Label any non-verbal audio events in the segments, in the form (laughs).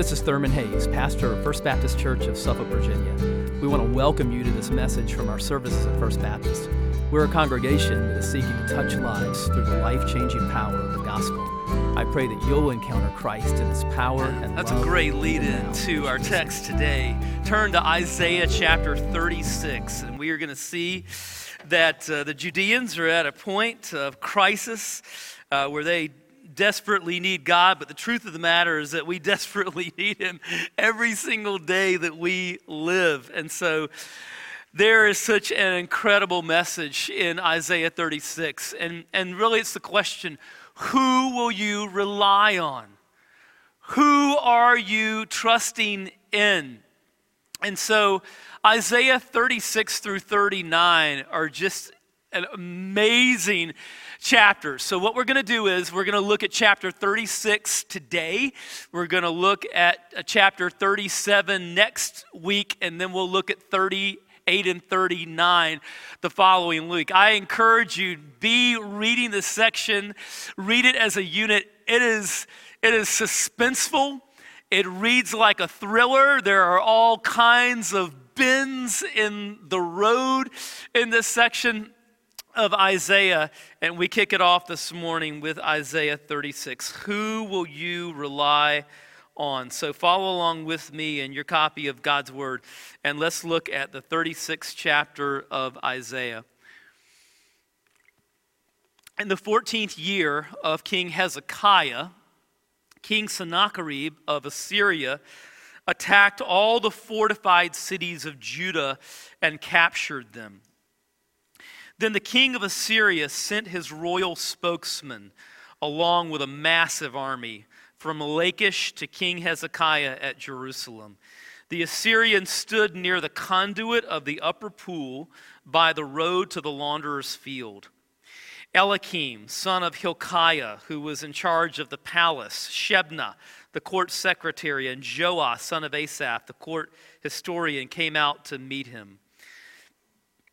this is Thurman Hayes, pastor of First Baptist Church of Suffolk, Virginia. We want to welcome you to this message from our services at First Baptist. We're a congregation that is seeking to touch lives through the life changing power of the gospel. I pray that you'll encounter Christ in his power and That's a great lead in to our text today. Turn to Isaiah chapter 36, and we are going to see that uh, the Judeans are at a point of crisis uh, where they desperately need God, but the truth of the matter is that we (laughs) desperately need Him every single day that we live. And so there is such an incredible message in Isaiah 36. And, and really, it's the question who will you rely on? Who are you trusting in? And so Isaiah 36 through 39 are just an amazing chapters. So what we're going to do is we're going to look at chapter 36 today. We're going to look at uh, chapter 37 next week and then we'll look at 38 and 39 the following week. I encourage you be reading this section, read it as a unit. It is it is suspenseful. It reads like a thriller. There are all kinds of bends in the road in this section of Isaiah, and we kick it off this morning with Isaiah 36. Who will you rely on? So follow along with me in your copy of God's Word, and let's look at the 36th chapter of Isaiah. In the 14th year of King Hezekiah, King Sennacherib of Assyria attacked all the fortified cities of Judah and captured them. Then the king of Assyria sent his royal spokesman along with a massive army from Lachish to King Hezekiah at Jerusalem. The Assyrians stood near the conduit of the upper pool by the road to the launderer's field. Eliakim, son of Hilkiah, who was in charge of the palace, Shebna, the court secretary, and Joah, son of Asaph, the court historian, came out to meet him.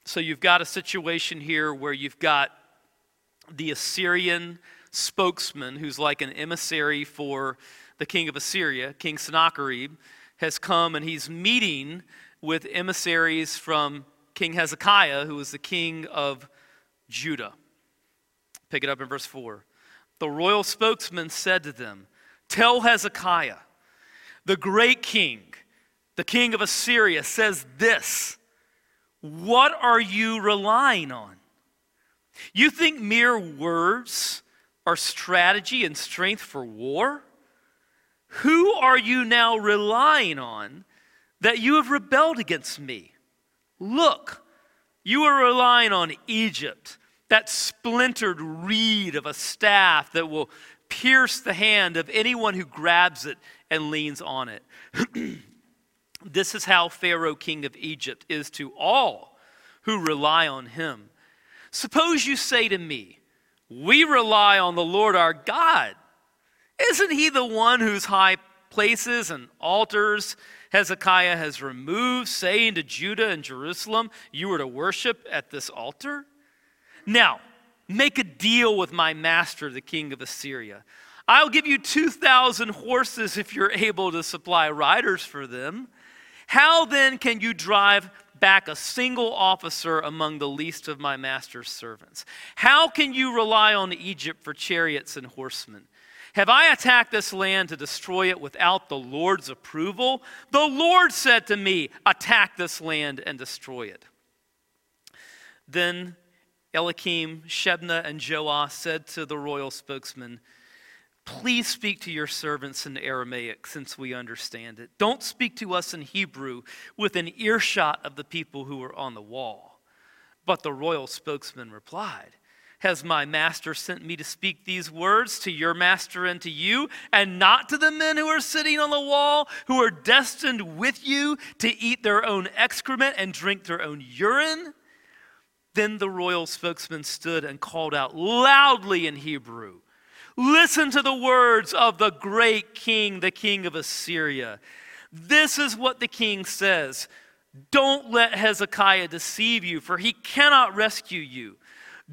So you've got a situation here where you've got the Assyrian spokesman, who's like an emissary for the king of Assyria, King Sennacherib, has come and he's meeting with emissaries from King Hezekiah, who was the king of Judah. Pick it up in verse 4. The royal spokesman said to them, Tell Hezekiah, the great king, the king of Assyria, says this What are you relying on? You think mere words are strategy and strength for war? Who are you now relying on that you have rebelled against me? Look, you are relying on Egypt, that splintered reed of a staff that will pierce the hand of anyone who grabs it and leans on it. (clears throat) this is how Pharaoh, king of Egypt, is to all who rely on him. Suppose you say to me, We rely on the Lord our God. Isn't he the one whose high places and altars Hezekiah has removed, saying to Judah and Jerusalem, You are to worship at this altar? Now, make a deal with my master, the king of Assyria. I'll give you 2,000 horses if you're able to supply riders for them. How then can you drive back a single officer among the least of my master's servants? How can you rely on Egypt for chariots and horsemen? Have I attacked this land to destroy it without the Lord's approval? The Lord said to me, Attack this land and destroy it. Then Eliakim, Shebna, and Joah said to the royal spokesman, Please speak to your servants in Aramaic since we understand it. Don't speak to us in Hebrew with an earshot of the people who are on the wall. But the royal spokesman replied, Has my master sent me to speak these words to your master and to you, and not to the men who are sitting on the wall, who are destined with you to eat their own excrement and drink their own urine? Then the royal spokesman stood and called out loudly in Hebrew. Listen to the words of the great king, the king of Assyria. This is what the king says Don't let Hezekiah deceive you, for he cannot rescue you.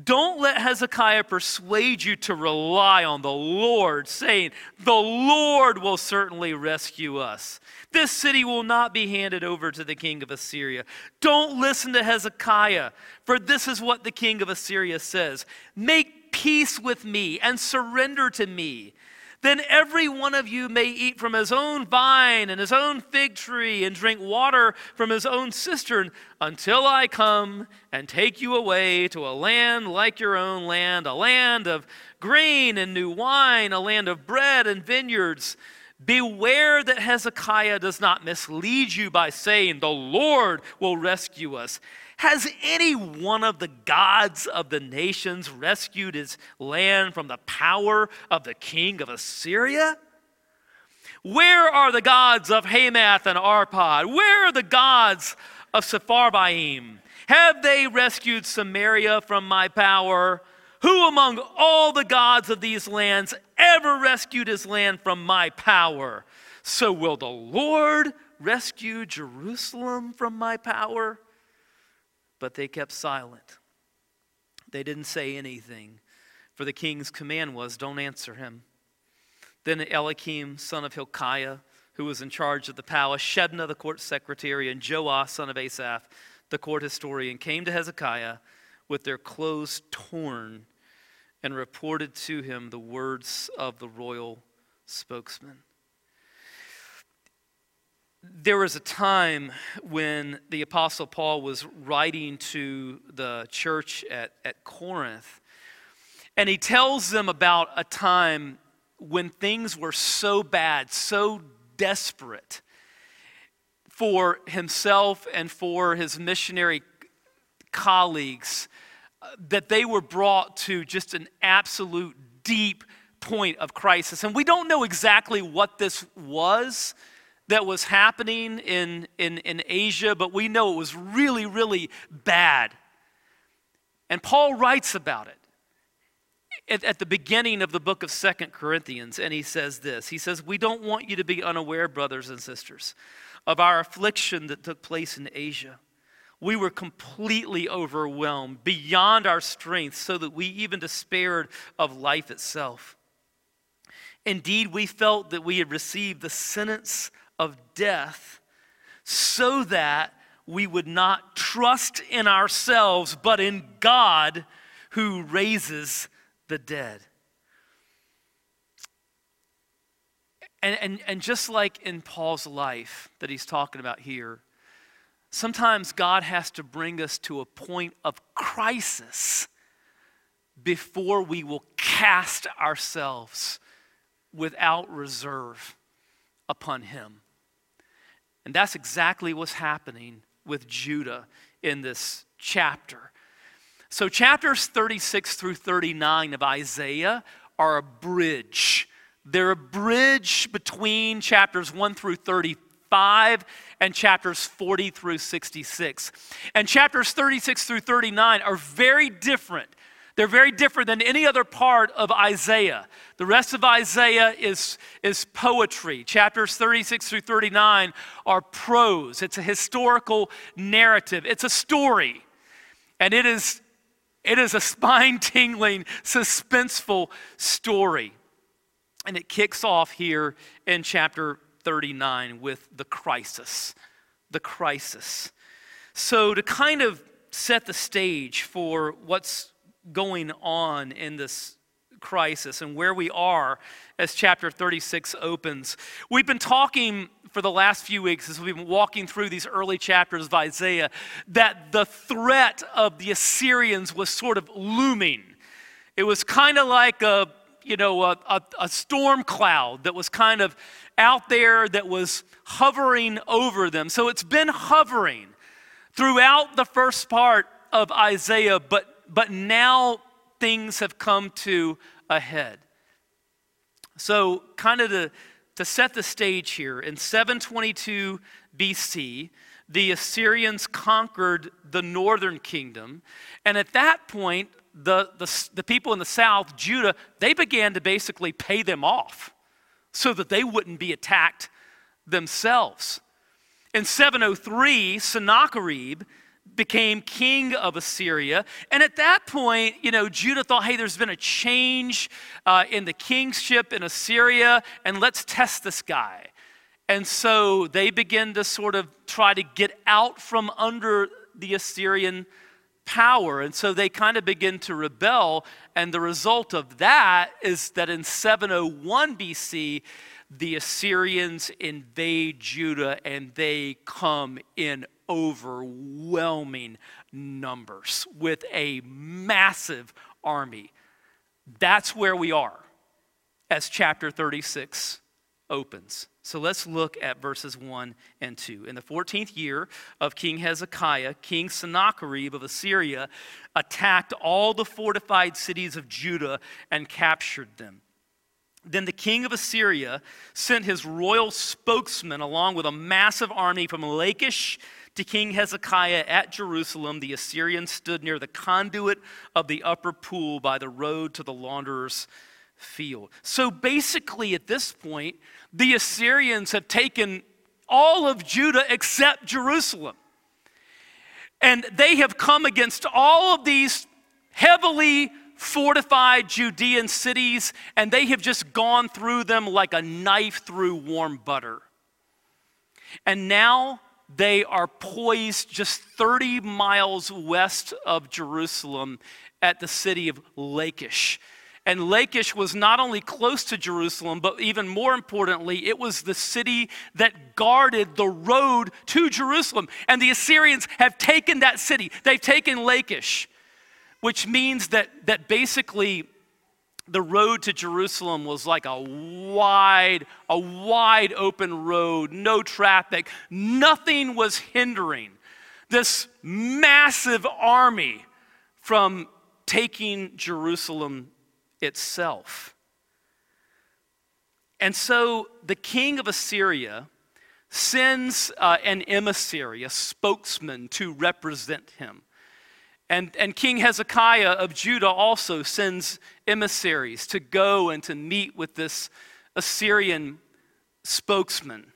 Don't let Hezekiah persuade you to rely on the Lord, saying, The Lord will certainly rescue us. This city will not be handed over to the king of Assyria. Don't listen to Hezekiah, for this is what the king of Assyria says Make peace with me and surrender to me. Then every one of you may eat from his own vine and his own fig tree and drink water from his own cistern until I come and take you away to a land like your own land, a land of grain and new wine, a land of bread and vineyards. Beware that Hezekiah does not mislead you by saying, The Lord will rescue us. Has any one of the gods of the nations rescued his land from the power of the king of Assyria? Where are the gods of Hamath and Arpad? Where are the gods of Sepharvaim? Have they rescued Samaria from my power? Who among all the gods of these lands ever rescued his land from my power? So will the Lord rescue Jerusalem from my power? But they kept silent. They didn't say anything, for the king's command was, Don't answer him. Then Eliakim, son of Hilkiah, who was in charge of the palace, Shebna, the court secretary, and Joah, son of Asaph, the court historian, came to Hezekiah with their clothes torn and reported to him the words of the royal spokesman there was a time when the Apostle Paul was writing to the church at, at Corinth, and he tells them about a time when things were so bad, so desperate for himself and for his missionary colleagues uh, that they were brought to just an absolute deep point of crisis. And we don't know exactly what this was that was happening in, in, in Asia, but we know it was really, really bad. And Paul writes about it at, at, the beginning of the book of Second Corinthians, and he says this He says, We don't want you to be unaware, brothers and sisters, of our affliction that took place in Asia. We were completely overwhelmed beyond our strength, so that we even despaired of life itself. Indeed, we felt that we had received the sentence of death so that we would not trust in ourselves, but in God who raises the dead. And, and, and just like in Paul's life that he's talking about here, sometimes God has to bring us to a point of crisis before we will cast ourselves without reserve upon him. And that's exactly what's happening with Judah in this chapter. So, chapters 36 through 39 of Isaiah are a bridge. They're a bridge between chapters 1 through 35 and chapters 40 through 66. And chapters 36 through 39 are very different they're very different than any other part of Isaiah. The rest of Isaiah is, is poetry. Chapters 36 through 39 are prose, it's a historical narrative, it's a story. And it is, it is a spine tingling, suspenseful story. And it kicks off here in chapter 39 with the crisis. The crisis. So, to kind of set the stage for what's going on in this crisis and where we are as chapter 36 opens. We've been talking for the last few weeks as we've been walking through these early chapters of Isaiah that the threat of the Assyrians was sort of looming. It was kind of like a, you know, a, a, a storm cloud that was kind of out there that was hovering over them. So it's been hovering throughout the first part of Isaiah, but but now things have come to a head. So, kind of to, to set the stage here, in 722 BC, the Assyrians conquered the northern kingdom. And at that point, the, the, the people in the south, Judah, they began to basically pay them off so that they wouldn't be attacked themselves. In 703, Sennacherib became king of Assyria. And at that point, you know, Judah thought, hey, there's been a change uh, in the kingship in Assyria, and let's test this guy. And so they begin to sort of try to get out from under the Assyrian power. And so they kind of begin to rebel. And the result of that is that in 701 BC, the Assyrians invade Judah and they come in overwhelming numbers with a massive army. That's where we are as chapter 36 opens. So let's look at verses 1 and 2. In the 14th year of King Hezekiah, King Sennacherib of Assyria attacked all the fortified cities of Judah and captured them. Then the king of Assyria sent his royal spokesman along with a massive army from Lachish to King Hezekiah at Jerusalem. The Assyrians stood near the conduit of the upper pool by the road to the launderer's field. So basically, at this point, the Assyrians have taken all of Judah except Jerusalem. And they have come against all of these heavily fortified Judean cities, and they have just gone through them like a knife through warm butter. And now they are poised just 30 miles west of Jerusalem at the city of Lachish. And Lachish was not only close to Jerusalem, but even more importantly, it was the city that guarded the road to Jerusalem. And the Assyrians have taken that city, they've taken Lachish which means that, that basically the road to Jerusalem was like a wide, a wide open road, no traffic, nothing was hindering this massive army from taking Jerusalem itself. And so the king of Assyria sends uh, an emissary, a spokesman, to represent him. And, and King Hezekiah of Judah also sends emissaries to go and to meet with this Assyrian spokesman.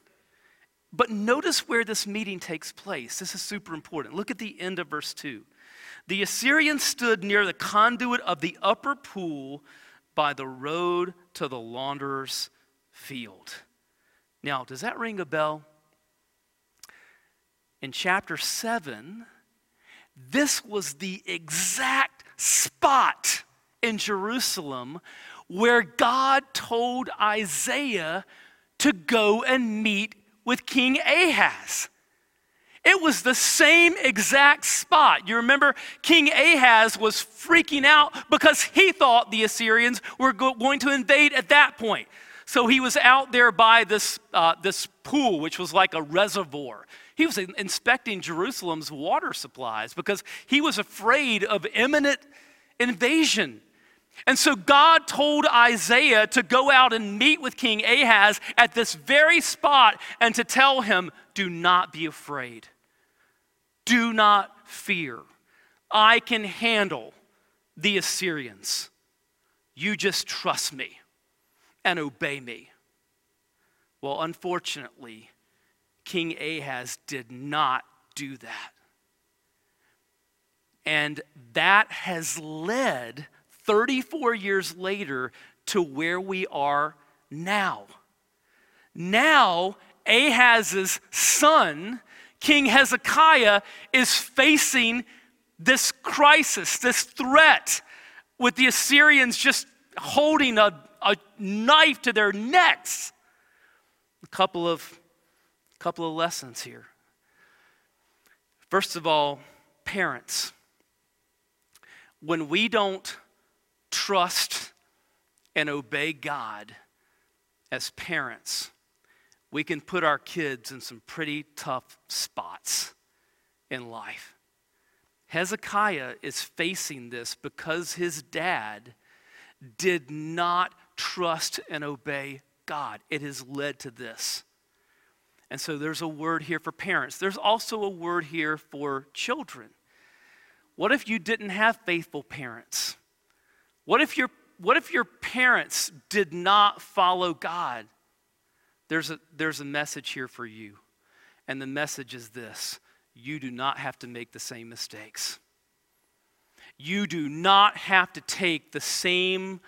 But notice where this meeting takes place. This is super important. Look at the end of verse 2. The Assyrians stood near the conduit of the upper pool by the road to the launderer's field. Now, does that ring a bell? In chapter 7, this was the exact spot in Jerusalem where God told Isaiah to go and meet with King Ahaz. It was the same exact spot. You remember, King Ahaz was freaking out because he thought the Assyrians were go- going to invade at that point. So he was out there by this, uh, this pool, which was like a reservoir. He was inspecting Jerusalem's water supplies because he was afraid of imminent invasion. And so God told Isaiah to go out and meet with King Ahaz at this very spot and to tell him, Do not be afraid. Do not fear. I can handle the Assyrians. You just trust me and obey me. Well, unfortunately, King Ahaz did not do that. And that has led 34 years later to where we are now. Now, Ahaz's son, King Hezekiah, is facing this crisis, this threat, with the Assyrians just holding a, a knife to their necks. A couple of couple of lessons here. First of all, parents. When we don't trust and obey God as parents, we can put our kids in some pretty tough spots in life. Hezekiah is facing this because his dad did not trust and obey God. It has led to this. And so there's a word here for parents. There's also a word here for children. What if you didn't have faithful parents? What if your, what if your parents did not follow God? There's a, there's a message here for you. And the message is this you do not have to make the same mistakes. You do not have to take the same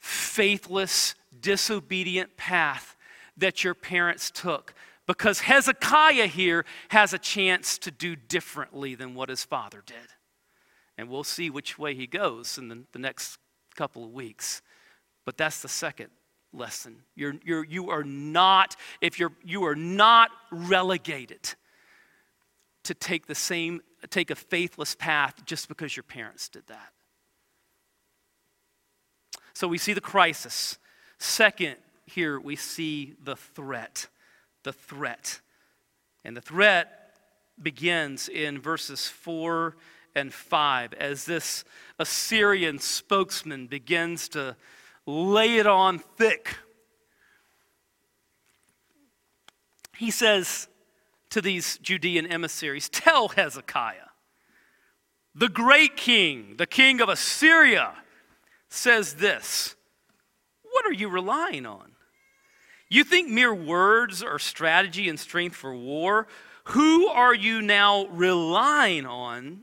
faithless, disobedient path that your parents took because Hezekiah here has a chance to do differently than what his father did. And we'll see which way he goes in the, the next couple of weeks. But that's the second lesson. You're, you're, you are not, if you're, you are not relegated to take the same, take a faithless path just because your parents did that. So we see the crisis. Second, here we see the threat. The threat. And the threat begins in verses 4 and 5 as this Assyrian spokesman begins to lay it on thick. He says to these Judean emissaries Tell Hezekiah, the great king, the king of Assyria, says this What are you relying on? You think mere words are strategy and strength for war? Who are you now relying on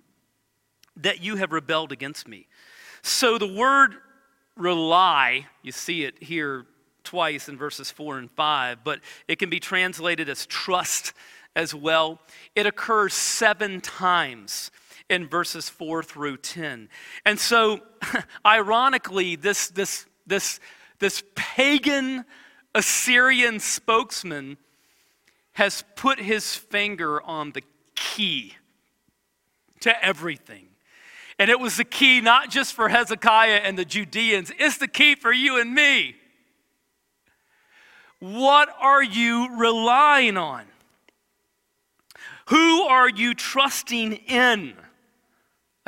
that you have rebelled against me? So the word rely, you see it here twice in verses 4 and 5, but it can be translated as trust as well. It occurs seven times in verses 4 through 10. And so, (laughs) ironically, this, this, this, this pagan Assyrian spokesman has put his finger on the key to everything. And it was the key not just for Hezekiah and the Judeans, it's the key for you and me. What are you relying on? Who are you trusting in?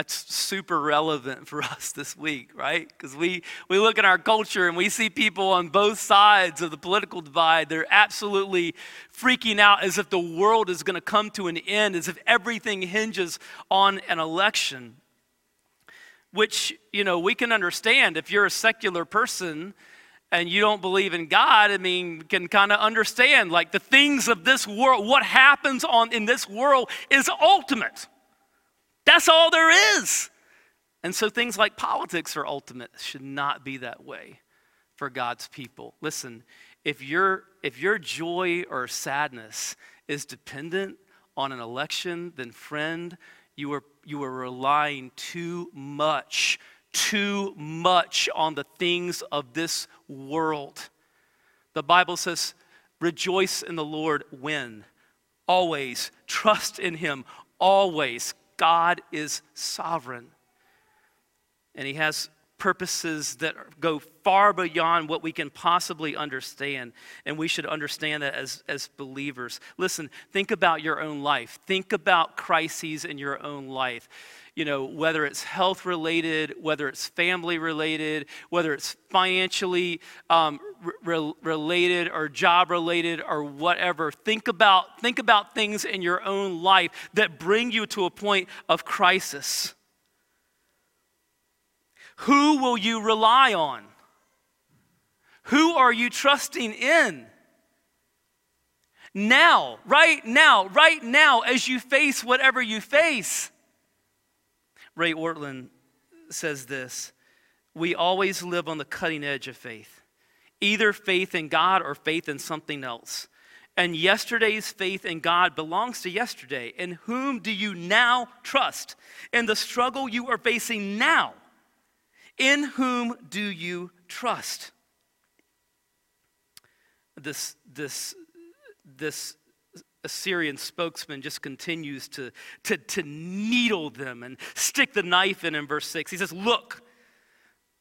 That's super relevant for us this week, right? Because we, we look at our culture and we see people on both sides of the political divide. They're absolutely freaking out as if the world is going to come to an end, as if everything hinges on an election. Which, you know, we can understand if you're a secular person and you don't believe in God, I mean, can kind of understand like the things of this world, what happens on in this world is ultimate. That's all there is. And so things like politics are ultimate. Should not be that way for God's people. Listen, if your if your joy or sadness is dependent on an election, then friend, you are you are relying too much too much on the things of this world. The Bible says, rejoice in the Lord when? Always. Trust in Him always. God is sovereign. And He has purposes that go far beyond what we can possibly understand. And we should understand that as, as believers. Listen, think about your own life, think about crises in your own life you know, whether it's health related, whether it's family related, whether it's financially um, re- related or job related or whatever. Think about, think about things in your own life that bring you to a point of crisis. Who will you rely on? Who are you trusting in? Now, right now, right now, as you face whatever you face. Ray Ortlund says this We always live on the cutting edge of faith, either faith in God or faith in something else. And yesterday's faith in God belongs to yesterday. In whom do you now trust? In the struggle you are facing now, in whom do you trust? This, this, this Assyrian spokesman just continues to, to, to needle them and stick the knife in in verse 6. He says, Look,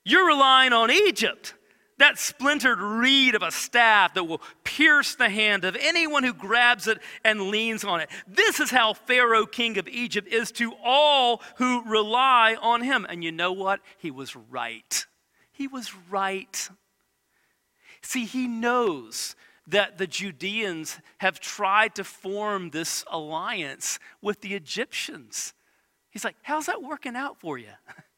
you're relying on Egypt, that splintered reed of a staff that will pierce the hand of anyone who grabs it and leans on it. This is how Pharaoh, king of Egypt, is to all who rely on him. And you know what? He was right. He was right. See, he knows that the Judeans have tried to form this alliance with the Egyptians. He's like, How's that working out for you? (laughs)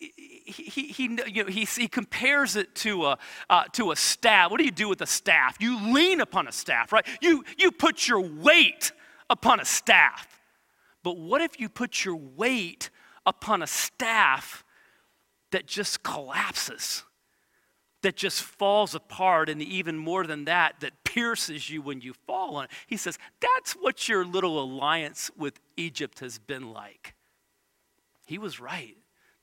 he, he, you know, he, he compares it to a, uh, to a staff. What do you do with a staff? You lean upon a staff, right? You, you put your weight upon a staff. But what if you put your weight upon a staff that just collapses, that just falls apart, and even more than that, that pierces you when you fall on it? He says, That's what your little alliance with Egypt has been like. He was right.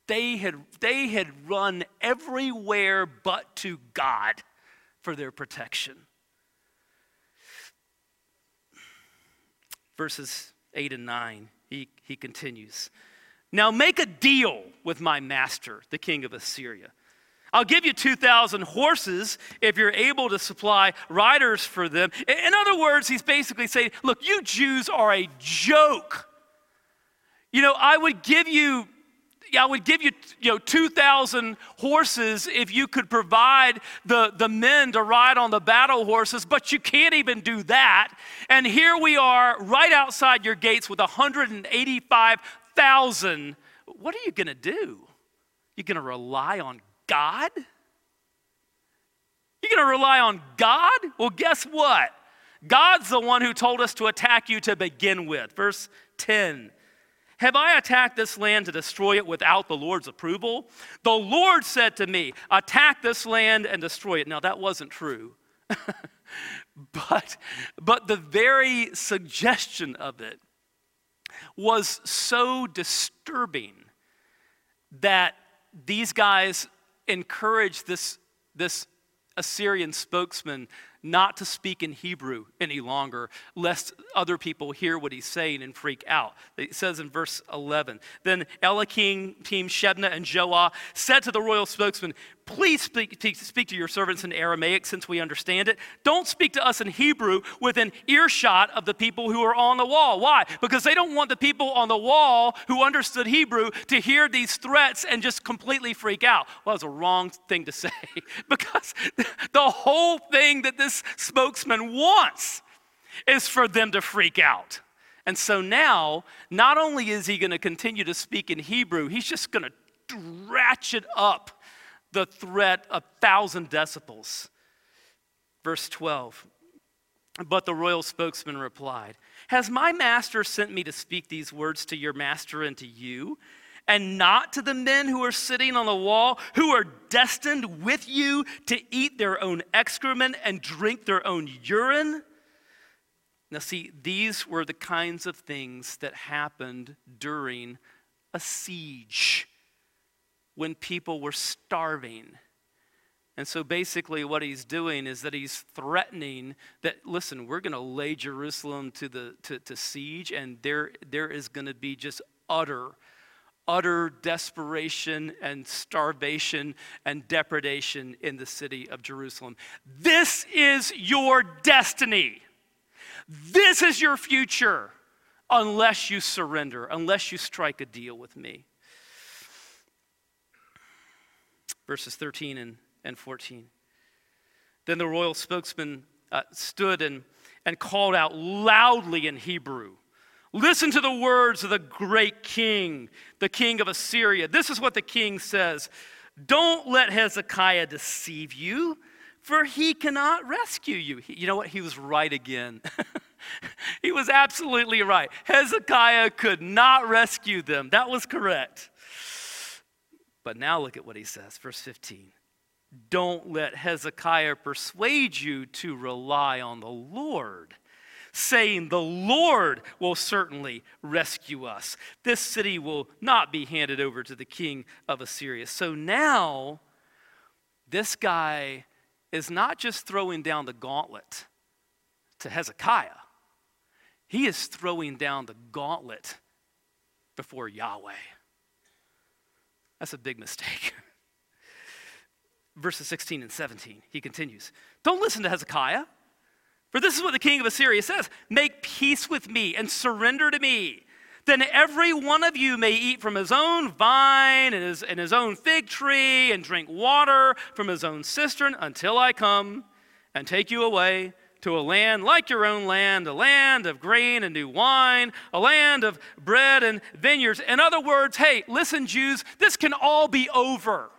They had, they had run everywhere but to God for their protection. Verses 8 and 9, he, he continues. Now make a deal with my master, the king of Assyria. I'll give you 2,000 horses if you're able to supply riders for them. In other words, he's basically saying, Look, you Jews are a joke. You know, I would give you I would give you, you know, 2,000 horses if you could provide the, the men to ride on the battle horses, but you can't even do that. And here we are right outside your gates with 185,000. What are you going to do? You're going to rely on God? You're going to rely on God? Well, guess what? God's the one who told us to attack you to begin with. Verse 10 have I attacked this land to destroy it without the Lord's approval? The Lord said to me, Attack this land and destroy it. Now, that wasn't true. (laughs) but, but the very suggestion of it was so disturbing that these guys encouraged this, this Assyrian spokesman not to speak in Hebrew any longer, lest other people hear what he's saying and freak out. It says in verse 11 Then Eliakim, Team Shebna, and Joah said to the royal spokesman, Please speak, speak to your servants in Aramaic since we understand it. Don't speak to us in Hebrew within earshot of the people who are on the wall. Why? Because they don't want the people on the wall who understood Hebrew to hear these threats and just completely freak out. Well, that's a wrong thing to say (laughs) because the whole thing that this spokesman wants is for them to freak out. And so now, not only is he going to continue to speak in Hebrew, he's just going to ratchet up the threat a thousand decibels. Verse 12. But the royal spokesman replied, Has my master sent me to speak these words to your master and to you, and not to the men who are sitting on the wall, who are destined with you to eat their own excrement and drink their own urine? Now, see, these were the kinds of things that happened during a siege when people were starving. And so basically, what he's doing is that he's threatening that, listen, we're going to lay Jerusalem to, the, to, to siege, and there, there is going to be just utter, utter desperation and starvation and depredation in the city of Jerusalem. This is your destiny. This is your future unless you surrender, unless you strike a deal with me verses 13 and, and 14. Then the royal spokesman uh, stood and, and called out loudly in Hebrew Listen to the words of the great king, the king of Assyria. This is what the king says Don't let Hezekiah deceive you, for he cannot rescue you. He, you know what? He was right again. (laughs) he was absolutely right. Hezekiah could not rescue them. That was correct. But now look at what he says, verse 15. Don't let Hezekiah persuade you to rely on the Lord, saying, The Lord will certainly rescue us. This city will not be handed over to the king of Assyria. So now, this guy is not just throwing down the gauntlet to Hezekiah, he is throwing down the gauntlet before Yahweh. That's a big mistake. (laughs) Verses 16 and 17, he continues Don't listen to Hezekiah, for this is what the king of Assyria says Make peace with me and surrender to me. Then every one of you may eat from his own vine and his, and his own fig tree and drink water from his own cistern until I come and take you away to a land like your own land, a land of grain and new wine, a land of bread and vineyards. In other words, hey, listen, Jews, this can all be over.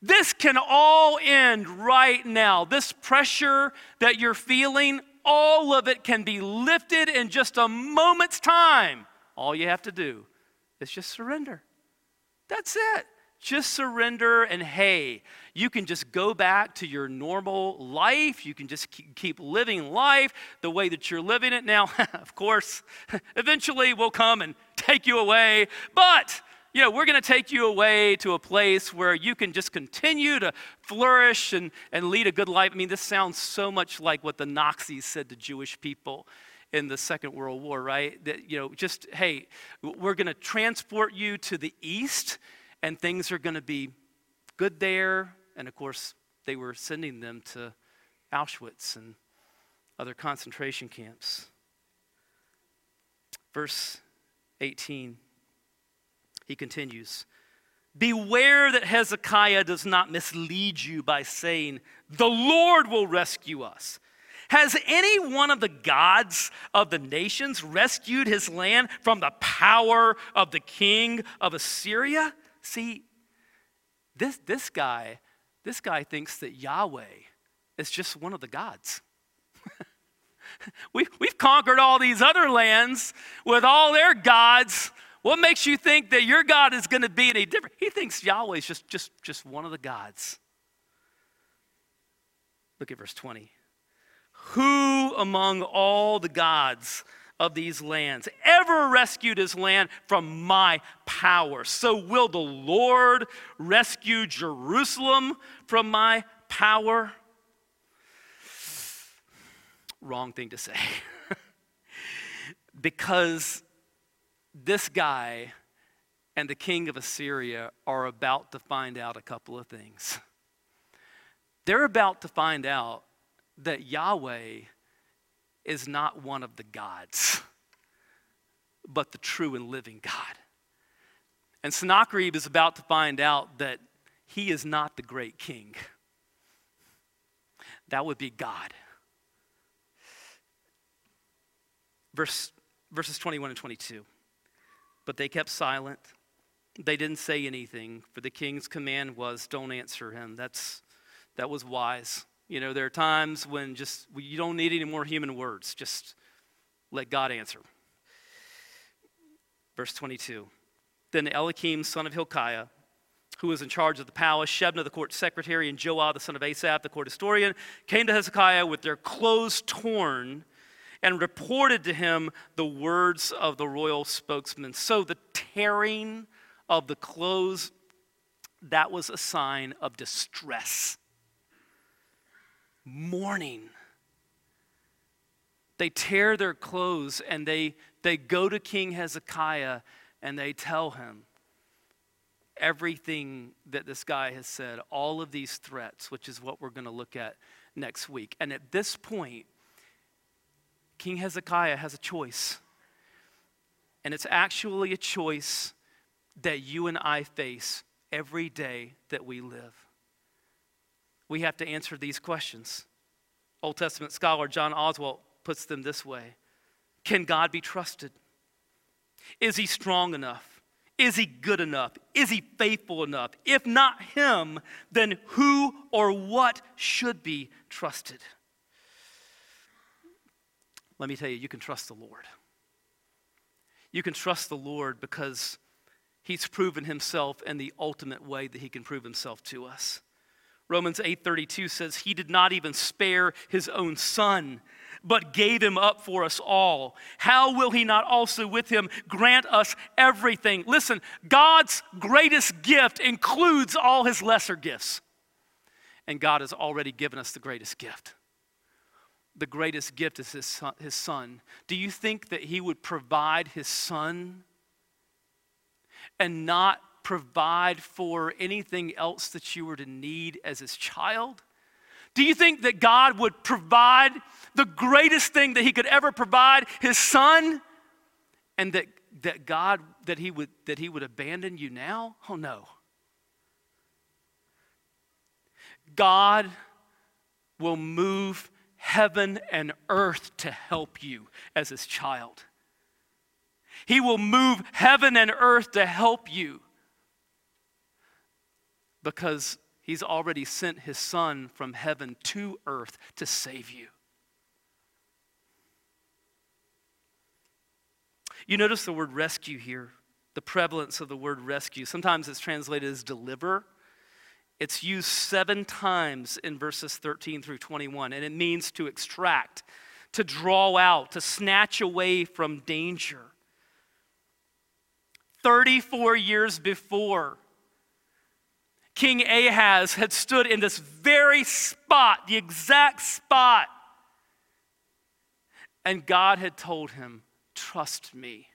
This can all end right now. This pressure that you're feeling, all of it can be lifted in just a moment's time. All you have to do is just surrender. That's it. Just surrender, and hey, you can just go back to your normal life. You can just keep living life the way that you're living it now. (laughs) of course, (laughs) eventually we'll come and take you away, but you know, we're going to take you away to a place where you can just continue to flourish and, and lead a good life. I mean, this sounds so much like what the Nazis said to Jewish people in the Second World War, right? That, you know, just, hey, we're going to transport you to the east and things are going to be good there. And of course, they were sending them to Auschwitz and other concentration camps. Verse 18, he continues Beware that Hezekiah does not mislead you by saying, The Lord will rescue us. Has any one of the gods of the nations rescued his land from the power of the king of Assyria? See, this, this guy, this guy thinks that Yahweh is just one of the gods. (laughs) we, we've conquered all these other lands with all their gods. What makes you think that your God is going to be any different? He thinks Yahweh is just, just, just one of the gods. Look at verse 20. Who among all the gods of these lands, ever rescued his land from my power. So will the Lord rescue Jerusalem from my power? Wrong thing to say. (laughs) because this guy and the king of Assyria are about to find out a couple of things. They're about to find out that Yahweh is not one of the gods, but the true and living God. And Sennacherib is about to find out that he is not the great king. That would be God. Verse, verses 21 and 22. But they kept silent. They didn't say anything, for the king's command was, Don't answer him. That's, that was wise. You know, there are times when just you don't need any more human words. Just let God answer. Verse 22. Then Eliakim, son of Hilkiah, who was in charge of the palace, Shebna, the court secretary, and Joah, the son of Asaph, the court historian, came to Hezekiah with their clothes torn and reported to him the words of the royal spokesman. So the tearing of the clothes, that was a sign of distress mourning. They tear their clothes and they, they go to King Hezekiah and they tell him everything that this guy has said, all of these threats, which is what we're going to look at next week. And at this point, King Hezekiah has a choice. And it's actually a choice that you and I face every day that we live we have to answer these questions. Old Testament scholar John Oswalt puts them this way Can God be trusted? Is he strong enough? Is he good enough? Is he faithful enough? If not him, then who or what should be trusted? Let me tell you, you can trust the Lord. You can trust the Lord because he's proven himself in the ultimate way that he can prove himself to us. Romans 8:32 says he did not even spare his own son but gave him up for us all. How will he not also with him grant us everything? Listen, God's greatest gift includes all his lesser gifts. And God has already given us the greatest gift. The greatest gift is his son, his son. Do you think that he would provide his son and not provide for anything else that you were to need as his child? Do you think that God would provide the greatest thing that he could ever provide, his son? And that, that God, that he, would, that he would abandon you now? Oh no. God will move heaven and earth to help you as his child. He will move heaven and earth to help you because he's already sent his son from heaven to earth to save you. You notice the word rescue here, the prevalence of the word rescue. Sometimes it's translated as deliver. It's used seven times in verses 13 through 21, and it means to extract, to draw out, to snatch away from danger. 34 years before, King Ahaz had stood in this very spot, the exact spot, and God had told him, Trust me,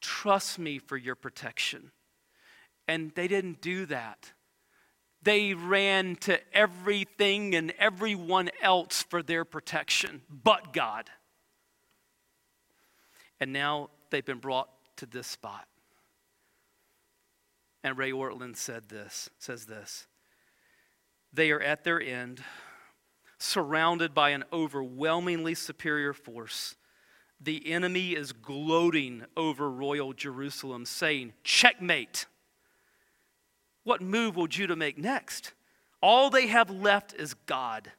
trust me for your protection. And they didn't do that. They ran to everything and everyone else for their protection but God. And now they've been brought to this spot. And Ray Ortlund said this, says this. They are at their end, surrounded by an overwhelmingly superior force. The enemy is gloating over royal Jerusalem, saying, Checkmate. What move will Judah make next? All they have left is God.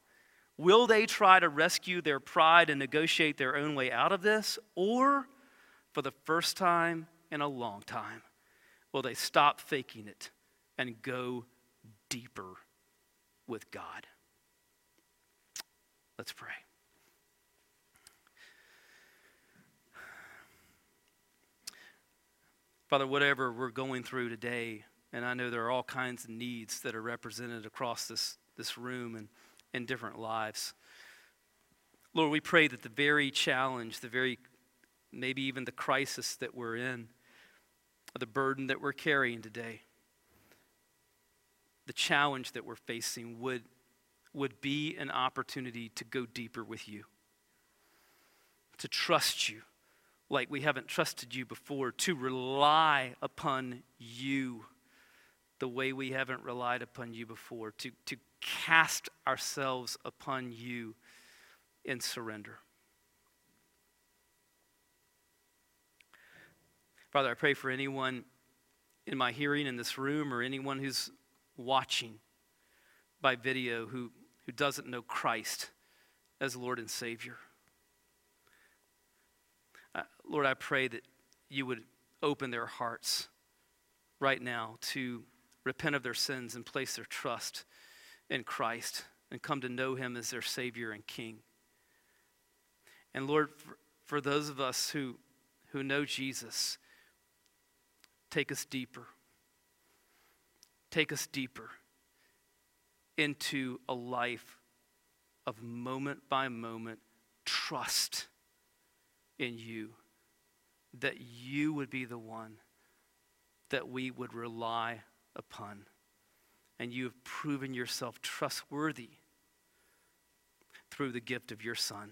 Will they try to rescue their pride and negotiate their own way out of this? Or, for the first time in a long time, will they stop faking it and go deeper with God? Let's pray. Father, whatever we're going through today, and I know there are all kinds of needs that are represented across this, this room and in different lives. Lord, we pray that the very challenge, the very, maybe even the crisis that we're in, the burden that we're carrying today, the challenge that we're facing would, would be an opportunity to go deeper with you, to trust you like we haven't trusted you before, to rely upon you the way we haven't relied upon you before, to, to cast ourselves upon you in surrender. Father, I pray for anyone in my hearing in this room or anyone who's watching by video who, who doesn't know Christ as Lord and Savior. Uh, Lord, I pray that you would open their hearts right now to repent of their sins and place their trust in Christ and come to know him as their Savior and King. And Lord, for, for those of us who, who know Jesus, take us deeper. Take us deeper into a life of moment by moment trust in you, that you would be the one that we would rely upon. And you have proven yourself trustworthy through the gift of your Son.